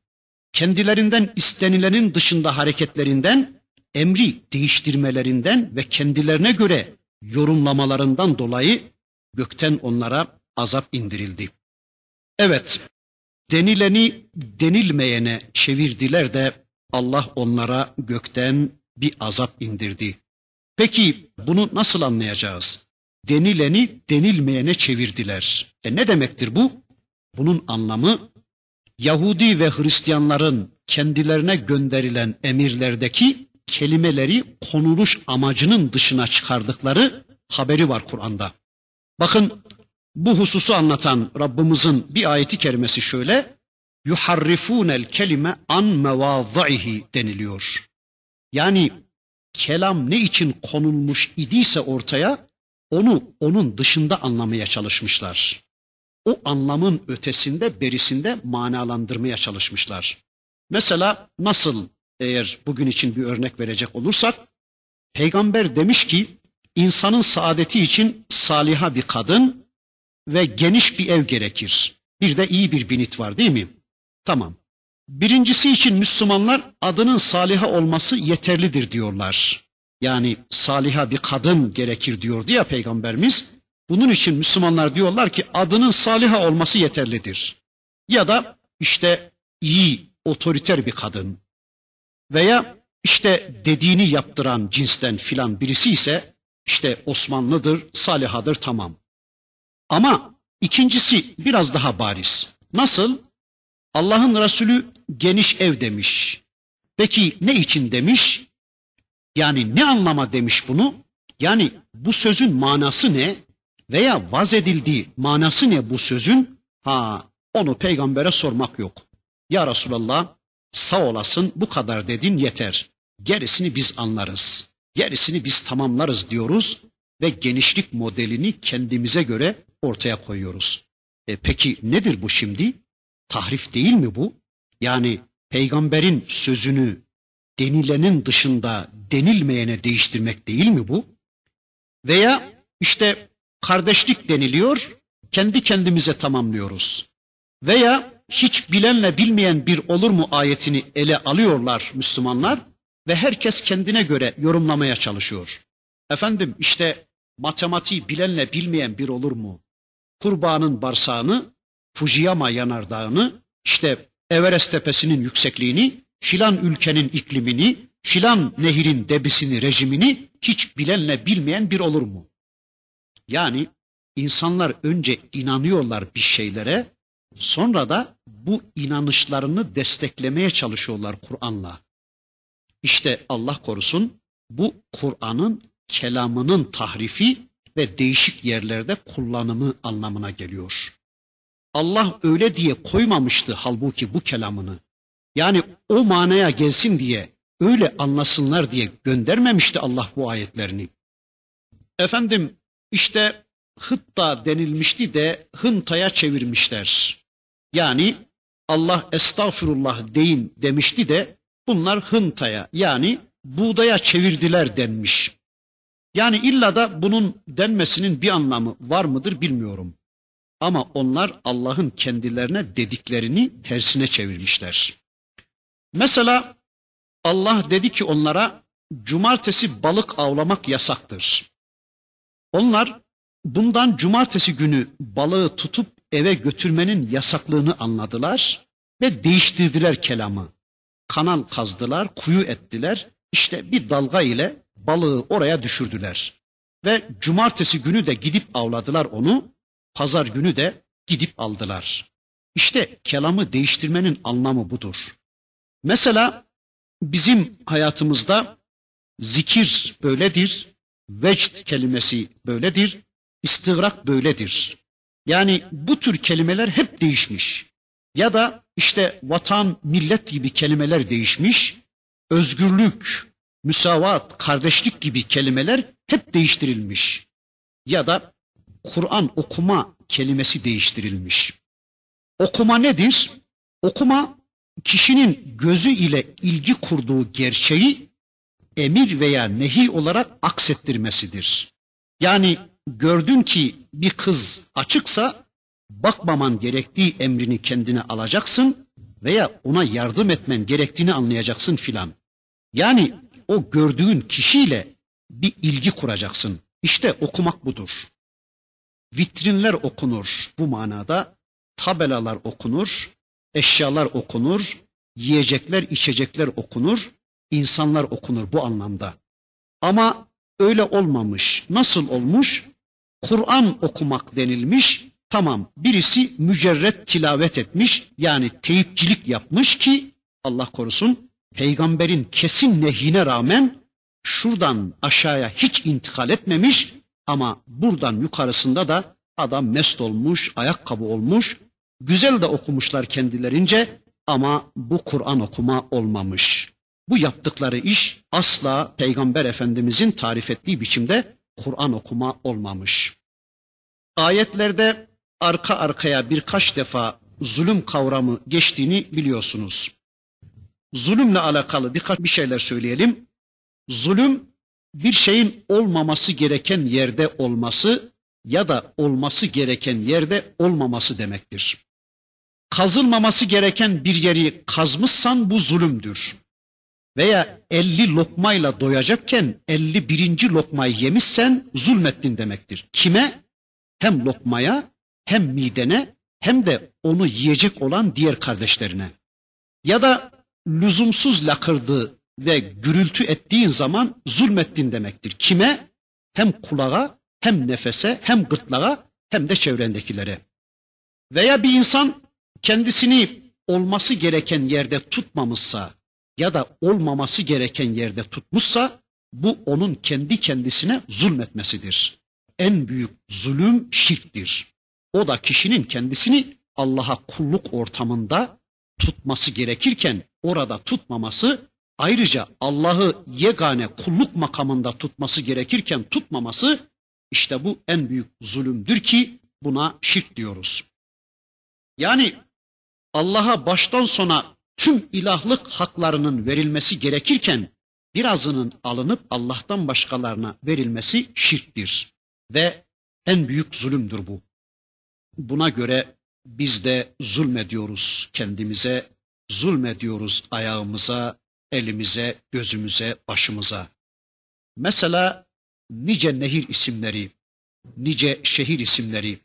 kendilerinden istenilenin dışında hareketlerinden, emri değiştirmelerinden ve kendilerine göre yorumlamalarından dolayı gökten onlara azap indirildi. Evet, denileni denilmeyene çevirdiler de Allah onlara gökten bir azap indirdi. Peki bunu nasıl anlayacağız? Denileni denilmeyene çevirdiler. E ne demektir bu? Bunun anlamı Yahudi ve Hristiyanların kendilerine gönderilen emirlerdeki kelimeleri konuluş amacının dışına çıkardıkları haberi var Kur'an'da. Bakın bu hususu anlatan Rabbimizin bir ayeti kerimesi şöyle. Yuharrifunel kelime an mevazaihi deniliyor. Yani kelam ne için konulmuş idiyse ortaya onu onun dışında anlamaya çalışmışlar. O anlamın ötesinde berisinde manalandırmaya çalışmışlar. Mesela nasıl eğer bugün için bir örnek verecek olursak peygamber demiş ki insanın saadeti için saliha bir kadın ve geniş bir ev gerekir. Bir de iyi bir binit var değil mi? Tamam. Birincisi için Müslümanlar adının saliha olması yeterlidir diyorlar. Yani saliha bir kadın gerekir diyordu ya peygamberimiz. Bunun için Müslümanlar diyorlar ki adının saliha olması yeterlidir. Ya da işte iyi, otoriter bir kadın veya işte dediğini yaptıran cinsten filan birisi ise işte Osmanlıdır, salihadır tamam. Ama ikincisi biraz daha bariz. Nasıl? Allah'ın Resulü geniş ev demiş. Peki ne için demiş? Yani ne anlama demiş bunu? Yani bu sözün manası ne? Veya vaz edildiği manası ne bu sözün? Ha onu peygambere sormak yok. Ya Resulallah sağ olasın bu kadar dedin yeter. Gerisini biz anlarız. Gerisini biz tamamlarız diyoruz ve genişlik modelini kendimize göre ortaya koyuyoruz. E peki nedir bu şimdi? Tahrif değil mi bu? Yani peygamberin sözünü denilenin dışında denilmeyene değiştirmek değil mi bu? Veya işte kardeşlik deniliyor, kendi kendimize tamamlıyoruz. Veya hiç bilenle bilmeyen bir olur mu ayetini ele alıyorlar Müslümanlar ve herkes kendine göre yorumlamaya çalışıyor. Efendim işte matematiği bilenle bilmeyen bir olur mu? Kurbanın barsağını, Fujiyama yanardağını, işte Everest tepesinin yüksekliğini, filan ülkenin iklimini, filan nehirin debisini, rejimini hiç bilenle bilmeyen bir olur mu? Yani insanlar önce inanıyorlar bir şeylere, sonra da bu inanışlarını desteklemeye çalışıyorlar Kur'an'la. İşte Allah korusun bu Kur'an'ın kelamının tahrifi ve değişik yerlerde kullanımı anlamına geliyor. Allah öyle diye koymamıştı halbuki bu kelamını. Yani o manaya gelsin diye, öyle anlasınlar diye göndermemişti Allah bu ayetlerini. Efendim işte hıtta denilmişti de hıntaya çevirmişler. Yani Allah estağfurullah deyin demişti de bunlar hıntaya yani buğdaya çevirdiler denmiş. Yani illa da bunun denmesinin bir anlamı var mıdır bilmiyorum. Ama onlar Allah'ın kendilerine dediklerini tersine çevirmişler. Mesela Allah dedi ki onlara cumartesi balık avlamak yasaktır. Onlar bundan cumartesi günü balığı tutup eve götürmenin yasaklığını anladılar ve değiştirdiler kelamı. Kanal kazdılar, kuyu ettiler. İşte bir dalga ile balığı oraya düşürdüler. Ve cumartesi günü de gidip avladılar onu, pazar günü de gidip aldılar. İşte kelamı değiştirmenin anlamı budur. Mesela bizim hayatımızda zikir böyledir, vecd kelimesi böyledir, istigrak böyledir. Yani bu tür kelimeler hep değişmiş. Ya da işte vatan, millet gibi kelimeler değişmiş. Özgürlük, müsavat, kardeşlik gibi kelimeler hep değiştirilmiş. Ya da Kur'an okuma kelimesi değiştirilmiş. Okuma nedir? Okuma kişinin gözü ile ilgi kurduğu gerçeği emir veya nehi olarak aksettirmesidir. Yani gördün ki bir kız açıksa bakmaman gerektiği emrini kendine alacaksın veya ona yardım etmen gerektiğini anlayacaksın filan. Yani o gördüğün kişiyle bir ilgi kuracaksın. İşte okumak budur. Vitrinler okunur bu manada, tabelalar okunur, eşyalar okunur, yiyecekler, içecekler okunur, insanlar okunur bu anlamda. Ama öyle olmamış. Nasıl olmuş? Kur'an okumak denilmiş. Tamam birisi mücerret tilavet etmiş yani teyipçilik yapmış ki Allah korusun peygamberin kesin nehyine rağmen şuradan aşağıya hiç intikal etmemiş ama buradan yukarısında da adam mest olmuş, ayakkabı olmuş. Güzel de okumuşlar kendilerince ama bu Kur'an okuma olmamış. Bu yaptıkları iş asla Peygamber Efendimizin tarif ettiği biçimde Kur'an okuma olmamış. Ayetlerde arka arkaya birkaç defa zulüm kavramı geçtiğini biliyorsunuz. Zulümle alakalı birkaç bir şeyler söyleyelim. Zulüm bir şeyin olmaması gereken yerde olması ya da olması gereken yerde olmaması demektir. Kazılmaması gereken bir yeri kazmışsan bu zulümdür. Veya elli lokmayla doyacakken elli birinci lokmayı yemişsen zulmettin demektir. Kime? Hem lokmaya hem midene hem de onu yiyecek olan diğer kardeşlerine. Ya da lüzumsuz lakırdı ve gürültü ettiğin zaman zulmettin demektir. Kime? Hem kulağa, hem nefese, hem gırtlağa, hem de çevrendekilere. Veya bir insan kendisini olması gereken yerde tutmamışsa ya da olmaması gereken yerde tutmuşsa bu onun kendi kendisine zulmetmesidir. En büyük zulüm şirktir. O da kişinin kendisini Allah'a kulluk ortamında tutması gerekirken orada tutmaması ayrıca Allah'ı yegane kulluk makamında tutması gerekirken tutmaması işte bu en büyük zulümdür ki buna şirk diyoruz. Yani Allah'a baştan sona tüm ilahlık haklarının verilmesi gerekirken birazının alınıp Allah'tan başkalarına verilmesi şirktir ve en büyük zulümdür bu. Buna göre biz de zulmediyoruz kendimize, zulmediyoruz ayağımıza, elimize, gözümüze, başımıza. Mesela nice nehir isimleri, nice şehir isimleri,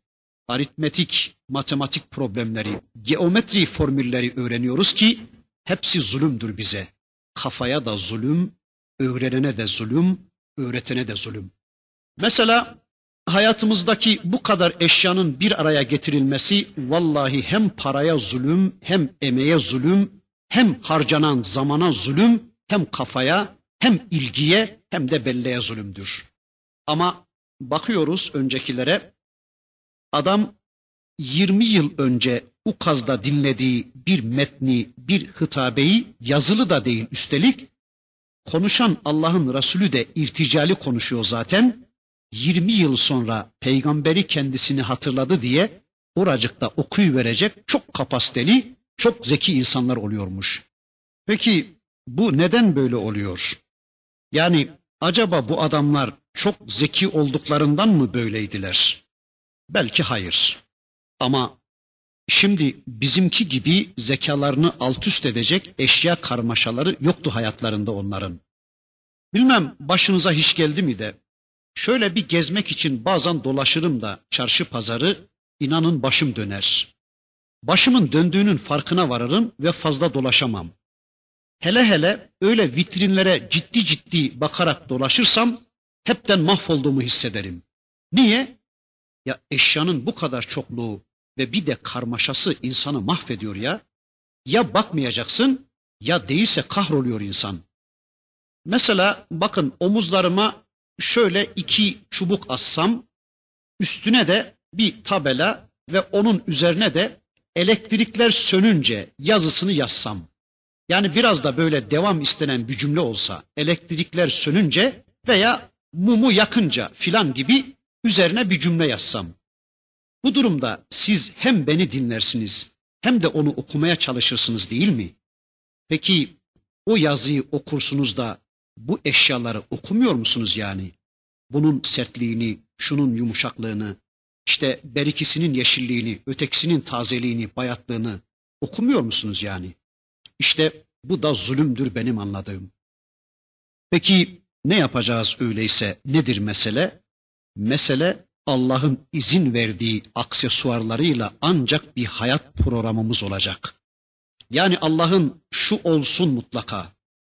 aritmetik, matematik problemleri, geometri formülleri öğreniyoruz ki hepsi zulümdür bize. Kafaya da zulüm, öğrenene de zulüm, öğretene de zulüm. Mesela hayatımızdaki bu kadar eşyanın bir araya getirilmesi vallahi hem paraya zulüm, hem emeğe zulüm, hem harcanan zamana zulüm, hem kafaya, hem ilgiye, hem de belleğe zulümdür. Ama bakıyoruz öncekilere, adam 20 yıl önce Ukaz'da dinlediği bir metni, bir hitabeyi yazılı da değil üstelik, konuşan Allah'ın Resulü de irticali konuşuyor zaten. 20 yıl sonra peygamberi kendisini hatırladı diye oracıkta okuyuverecek çok kapasiteli, çok zeki insanlar oluyormuş. Peki bu neden böyle oluyor? Yani acaba bu adamlar çok zeki olduklarından mı böyleydiler? Belki hayır. Ama şimdi bizimki gibi zekalarını alt üst edecek eşya karmaşaları yoktu hayatlarında onların. Bilmem başınıza hiç geldi mi de şöyle bir gezmek için bazen dolaşırım da çarşı pazarı inanın başım döner. Başımın döndüğünün farkına varırım ve fazla dolaşamam. Hele hele öyle vitrinlere ciddi ciddi bakarak dolaşırsam hepten mahvolduğumu hissederim. Niye? Ya eşyanın bu kadar çokluğu ve bir de karmaşası insanı mahvediyor ya. Ya bakmayacaksın ya değilse kahroluyor insan. Mesela bakın omuzlarıma şöyle iki çubuk assam, üstüne de bir tabela ve onun üzerine de elektrikler sönünce yazısını yazsam. Yani biraz da böyle devam istenen bir cümle olsa, elektrikler sönünce veya mumu yakınca filan gibi üzerine bir cümle yazsam. Bu durumda siz hem beni dinlersiniz hem de onu okumaya çalışırsınız değil mi? Peki o yazıyı okursunuz da bu eşyaları okumuyor musunuz yani? Bunun sertliğini, şunun yumuşaklığını, işte berikisinin yeşilliğini, ötekisinin tazeliğini, bayatlığını okumuyor musunuz yani? İşte bu da zulümdür benim anladığım. Peki ne yapacağız öyleyse? Nedir mesele? Mesele Allah'ın izin verdiği aksesuarlarıyla ancak bir hayat programımız olacak. Yani Allah'ın şu olsun mutlaka,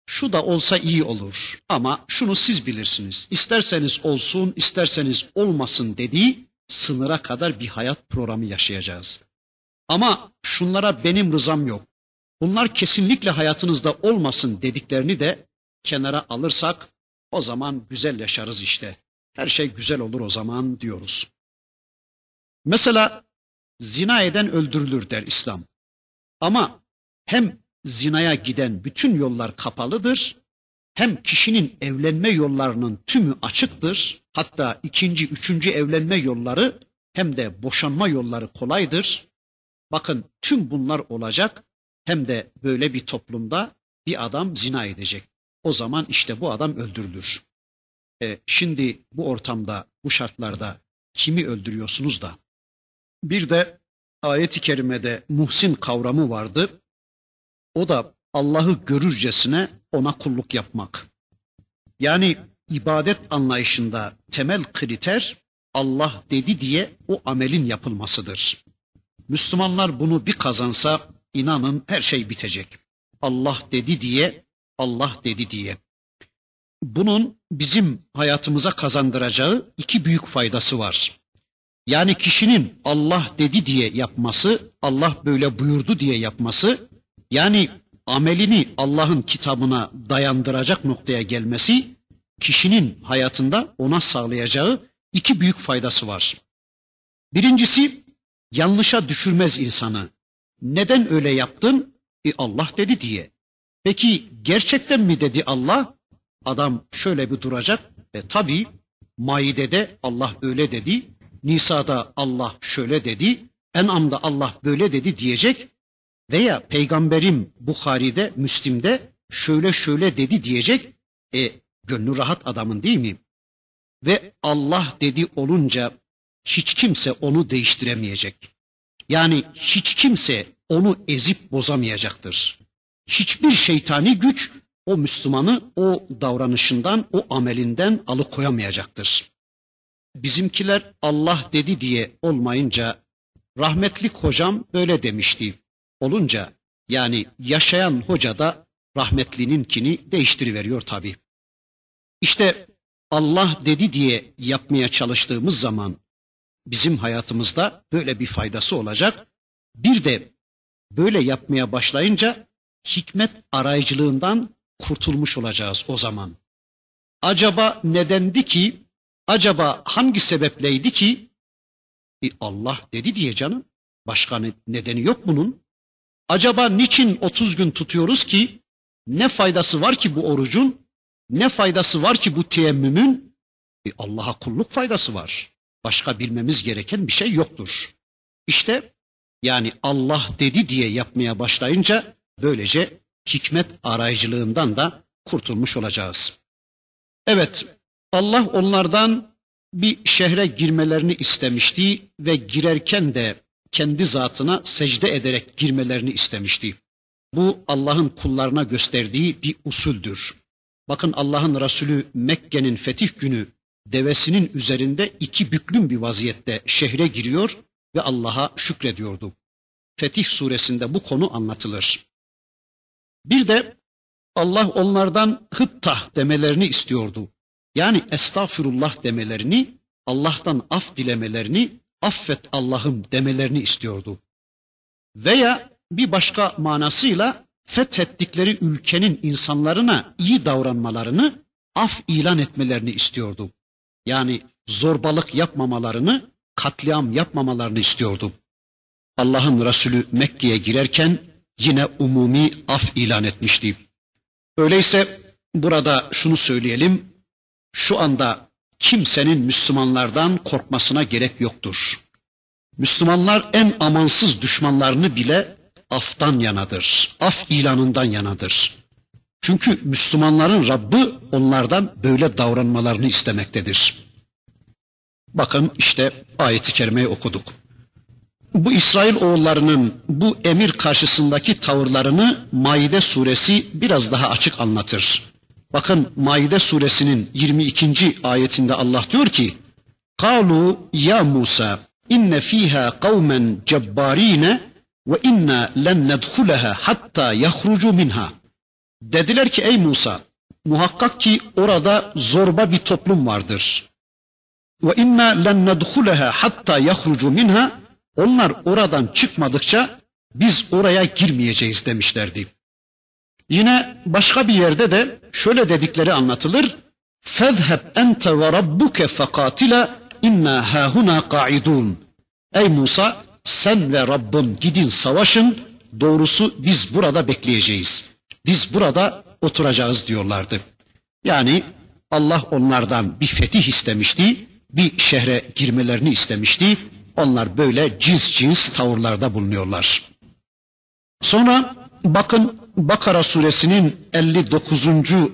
şu da olsa iyi olur ama şunu siz bilirsiniz. İsterseniz olsun, isterseniz olmasın dediği sınıra kadar bir hayat programı yaşayacağız. Ama şunlara benim rızam yok. Bunlar kesinlikle hayatınızda olmasın dediklerini de kenara alırsak o zaman güzel yaşarız işte. Her şey güzel olur o zaman diyoruz. Mesela zina eden öldürülür der İslam. Ama hem zinaya giden bütün yollar kapalıdır, hem kişinin evlenme yollarının tümü açıktır. Hatta ikinci, üçüncü evlenme yolları hem de boşanma yolları kolaydır. Bakın tüm bunlar olacak hem de böyle bir toplumda bir adam zina edecek. O zaman işte bu adam öldürülür. E, şimdi bu ortamda, bu şartlarda kimi öldürüyorsunuz da? Bir de ayet-i kerimede muhsin kavramı vardı. O da Allah'ı görürcesine ona kulluk yapmak. Yani ibadet anlayışında temel kriter Allah dedi diye o amelin yapılmasıdır. Müslümanlar bunu bir kazansa inanın her şey bitecek. Allah dedi diye, Allah dedi diye. Bunun bizim hayatımıza kazandıracağı iki büyük faydası var. Yani kişinin Allah dedi diye yapması, Allah böyle buyurdu diye yapması, yani amelini Allah'ın kitabına dayandıracak noktaya gelmesi, kişinin hayatında ona sağlayacağı iki büyük faydası var. Birincisi, yanlışa düşürmez insanı. Neden öyle yaptın? E Allah dedi diye. Peki gerçekten mi dedi Allah? Adam şöyle bir duracak. E tabi Maide'de Allah öyle dedi. Nisa'da Allah şöyle dedi. En'am'da Allah böyle dedi diyecek. Veya peygamberim Bukhari'de, Müslim'de şöyle şöyle dedi diyecek. E gönlü rahat adamın değil mi? Ve Allah dedi olunca hiç kimse onu değiştiremeyecek. Yani hiç kimse onu ezip bozamayacaktır. Hiçbir şeytani güç o Müslümanı o davranışından, o amelinden alıkoyamayacaktır. Bizimkiler Allah dedi diye olmayınca rahmetlik hocam böyle demişti. Olunca yani yaşayan hoca da rahmetlininkini değiştiriveriyor tabi. İşte Allah dedi diye yapmaya çalıştığımız zaman bizim hayatımızda böyle bir faydası olacak. Bir de böyle yapmaya başlayınca hikmet arayıcılığından kurtulmuş olacağız o zaman. Acaba nedendi ki, acaba hangi sebepleydi ki? E Allah dedi diye canım. Başka nedeni yok bunun. Acaba niçin 30 gün tutuyoruz ki? Ne faydası var ki bu orucun? Ne faydası var ki bu teyemmümün? E Allah'a kulluk faydası var. Başka bilmemiz gereken bir şey yoktur. İşte yani Allah dedi diye yapmaya başlayınca böylece hikmet arayıcılığından da kurtulmuş olacağız. Evet, Allah onlardan bir şehre girmelerini istemişti ve girerken de kendi zatına secde ederek girmelerini istemişti. Bu Allah'ın kullarına gösterdiği bir usuldür. Bakın Allah'ın Resulü Mekke'nin fetih günü devesinin üzerinde iki büklüm bir vaziyette şehre giriyor ve Allah'a şükrediyordu. Fetih suresinde bu konu anlatılır. Bir de Allah onlardan hıttah demelerini istiyordu. Yani estağfirullah demelerini, Allah'tan af dilemelerini, affet Allah'ım demelerini istiyordu. Veya bir başka manasıyla fethettikleri ülkenin insanlarına iyi davranmalarını, af ilan etmelerini istiyordu. Yani zorbalık yapmamalarını, katliam yapmamalarını istiyordu. Allah'ın Resulü Mekke'ye girerken yine umumi af ilan etmişti. Öyleyse burada şunu söyleyelim. Şu anda kimsenin Müslümanlardan korkmasına gerek yoktur. Müslümanlar en amansız düşmanlarını bile aftan yanadır. Af ilanından yanadır. Çünkü Müslümanların Rabbi onlardan böyle davranmalarını istemektedir. Bakın işte ayeti kerimeyi okuduk. Bu İsrail oğullarının bu emir karşısındaki tavırlarını Maide suresi biraz daha açık anlatır. Bakın Maide suresinin 22. ayetinde Allah diyor ki: "Kalu ya Musa inne fiha kavmen cebbarine ve inna len nedhulaha hatta yahrucu minha. Dediler ki ey Musa muhakkak ki orada zorba bir toplum vardır. Ve inna len nedhulaha hatta yahrucu minha. Onlar oradan çıkmadıkça biz oraya girmeyeceğiz demişlerdi. Yine başka bir yerde de şöyle dedikleri anlatılır. Ente ve rabbuke fekatila inna hahuna qaidun. Ey Musa sen ve Rabbin gidin savaşın. Doğrusu biz burada bekleyeceğiz. Biz burada oturacağız diyorlardı. Yani Allah onlardan bir fetih istemişti, bir şehre girmelerini istemişti. Onlar böyle cins cins tavırlarda bulunuyorlar. Sonra bakın Bakara suresinin 59.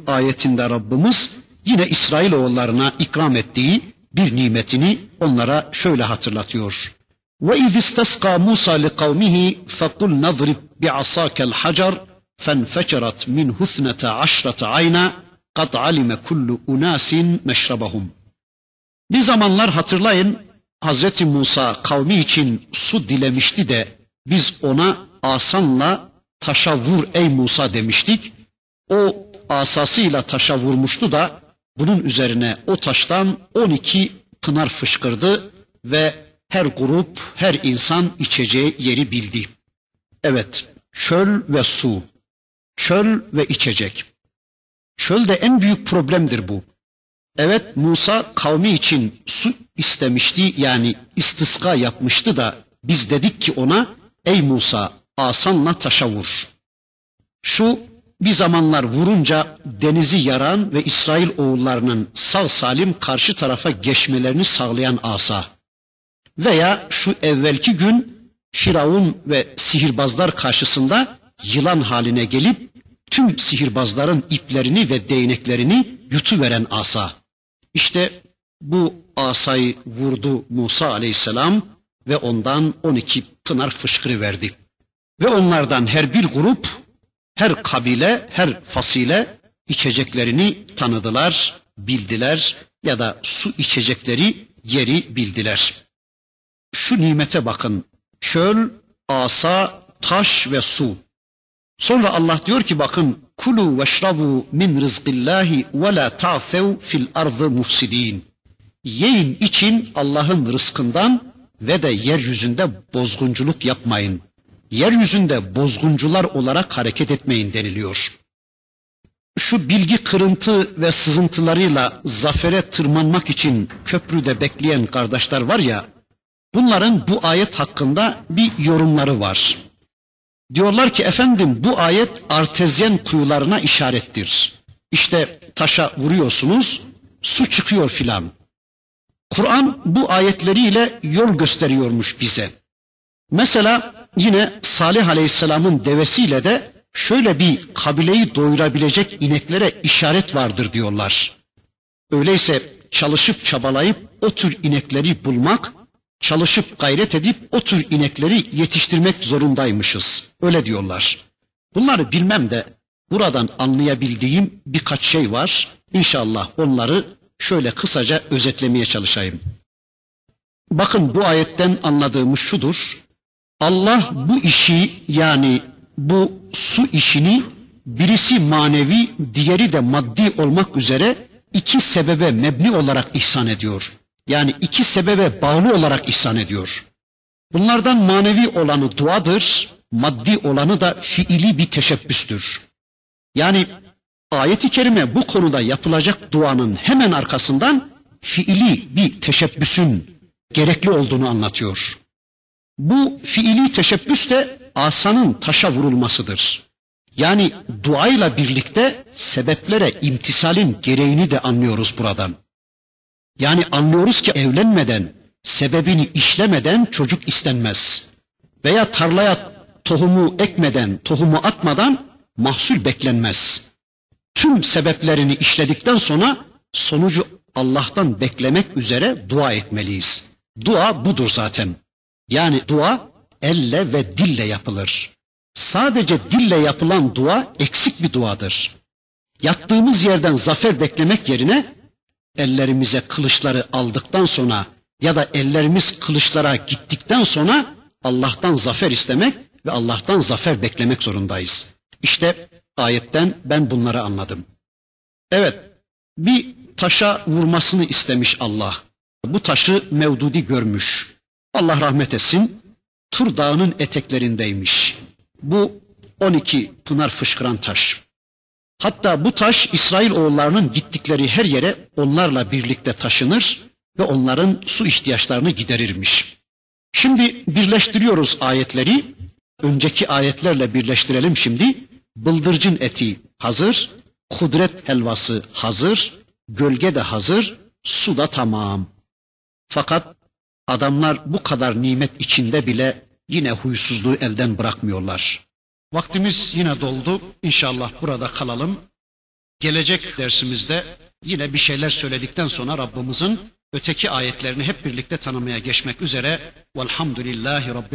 ayetinde Rabbimiz yine İsrailoğullarına ikram ettiği bir nimetini onlara şöyle hatırlatıyor. Ve iz istasqa Musa li kavmihi fekul nazrib bi asakel hacer fenfecerat min husnete aşrata ayna kad alime kullu unasin meşrabahum. Bir zamanlar hatırlayın Hazreti Musa kavmi için su dilemişti de biz ona asanla taşa vur ey Musa demiştik. O asasıyla taşa vurmuştu da bunun üzerine o taştan 12 pınar fışkırdı ve her grup, her insan içeceği yeri bildi. Evet, çöl ve su. Çöl ve içecek. Çölde en büyük problemdir bu. Evet Musa kavmi için su istemişti yani istiska yapmıştı da biz dedik ki ona ey Musa asanla taşa vur. Şu bir zamanlar vurunca denizi yaran ve İsrail oğullarının sağ salim karşı tarafa geçmelerini sağlayan asa. Veya şu evvelki gün Firavun ve sihirbazlar karşısında yılan haline gelip tüm sihirbazların iplerini ve değneklerini yutuveren asa. İşte bu asayı vurdu Musa aleyhisselam ve ondan 12 pınar fışkırıverdi. Ve onlardan her bir grup, her kabile, her fasile içeceklerini tanıdılar, bildiler ya da su içecekleri yeri bildiler. Şu nimete bakın. Çöl, asa, taş ve su. Sonra Allah diyor ki bakın kulu veşrabu min rızkillahi ve la ta'fev fil ardı mufsidin. Yiyin için Allah'ın rızkından ve de yeryüzünde bozgunculuk yapmayın yeryüzünde bozguncular olarak hareket etmeyin deniliyor. Şu bilgi kırıntı ve sızıntılarıyla zafere tırmanmak için köprüde bekleyen kardeşler var ya, bunların bu ayet hakkında bir yorumları var. Diyorlar ki efendim bu ayet artezyen kuyularına işarettir. İşte taşa vuruyorsunuz, su çıkıyor filan. Kur'an bu ayetleriyle yol gösteriyormuş bize. Mesela yine Salih Aleyhisselam'ın devesiyle de şöyle bir kabileyi doyurabilecek ineklere işaret vardır diyorlar. Öyleyse çalışıp çabalayıp o tür inekleri bulmak, çalışıp gayret edip o tür inekleri yetiştirmek zorundaymışız. Öyle diyorlar. Bunları bilmem de buradan anlayabildiğim birkaç şey var. İnşallah onları şöyle kısaca özetlemeye çalışayım. Bakın bu ayetten anladığımız şudur. Allah bu işi yani bu su işini birisi manevi, diğeri de maddi olmak üzere iki sebebe mebni olarak ihsan ediyor. Yani iki sebebe bağlı olarak ihsan ediyor. Bunlardan manevi olanı duadır, maddi olanı da fiili bir teşebbüstür. Yani ayet-i kerime bu konuda yapılacak duanın hemen arkasından fiili bir teşebbüsün gerekli olduğunu anlatıyor. Bu fiili teşebbüs de asanın taşa vurulmasıdır. Yani duayla birlikte sebeplere imtisalin gereğini de anlıyoruz buradan. Yani anlıyoruz ki evlenmeden, sebebini işlemeden çocuk istenmez. Veya tarlaya tohumu ekmeden, tohumu atmadan mahsul beklenmez. Tüm sebeplerini işledikten sonra sonucu Allah'tan beklemek üzere dua etmeliyiz. Dua budur zaten. Yani dua elle ve dille yapılır. Sadece dille yapılan dua eksik bir duadır. Yattığımız yerden zafer beklemek yerine ellerimize kılıçları aldıktan sonra ya da ellerimiz kılıçlara gittikten sonra Allah'tan zafer istemek ve Allah'tan zafer beklemek zorundayız. İşte ayetten ben bunları anladım. Evet, bir taşa vurmasını istemiş Allah. Bu taşı Mevdudi görmüş. Allah rahmet etsin. Tur Dağı'nın eteklerindeymiş. Bu 12 pınar fışkıran taş. Hatta bu taş İsrail oğullarının gittikleri her yere onlarla birlikte taşınır ve onların su ihtiyaçlarını giderirmiş. Şimdi birleştiriyoruz ayetleri. Önceki ayetlerle birleştirelim şimdi. Bıldırcın eti hazır, kudret helvası hazır, gölge de hazır, su da tamam. Fakat adamlar bu kadar nimet içinde bile yine huysuzluğu elden bırakmıyorlar. Vaktimiz yine doldu. İnşallah burada kalalım. Gelecek dersimizde yine bir şeyler söyledikten sonra Rabbimizin öteki ayetlerini hep birlikte tanımaya geçmek üzere. Velhamdülillahi Rabbil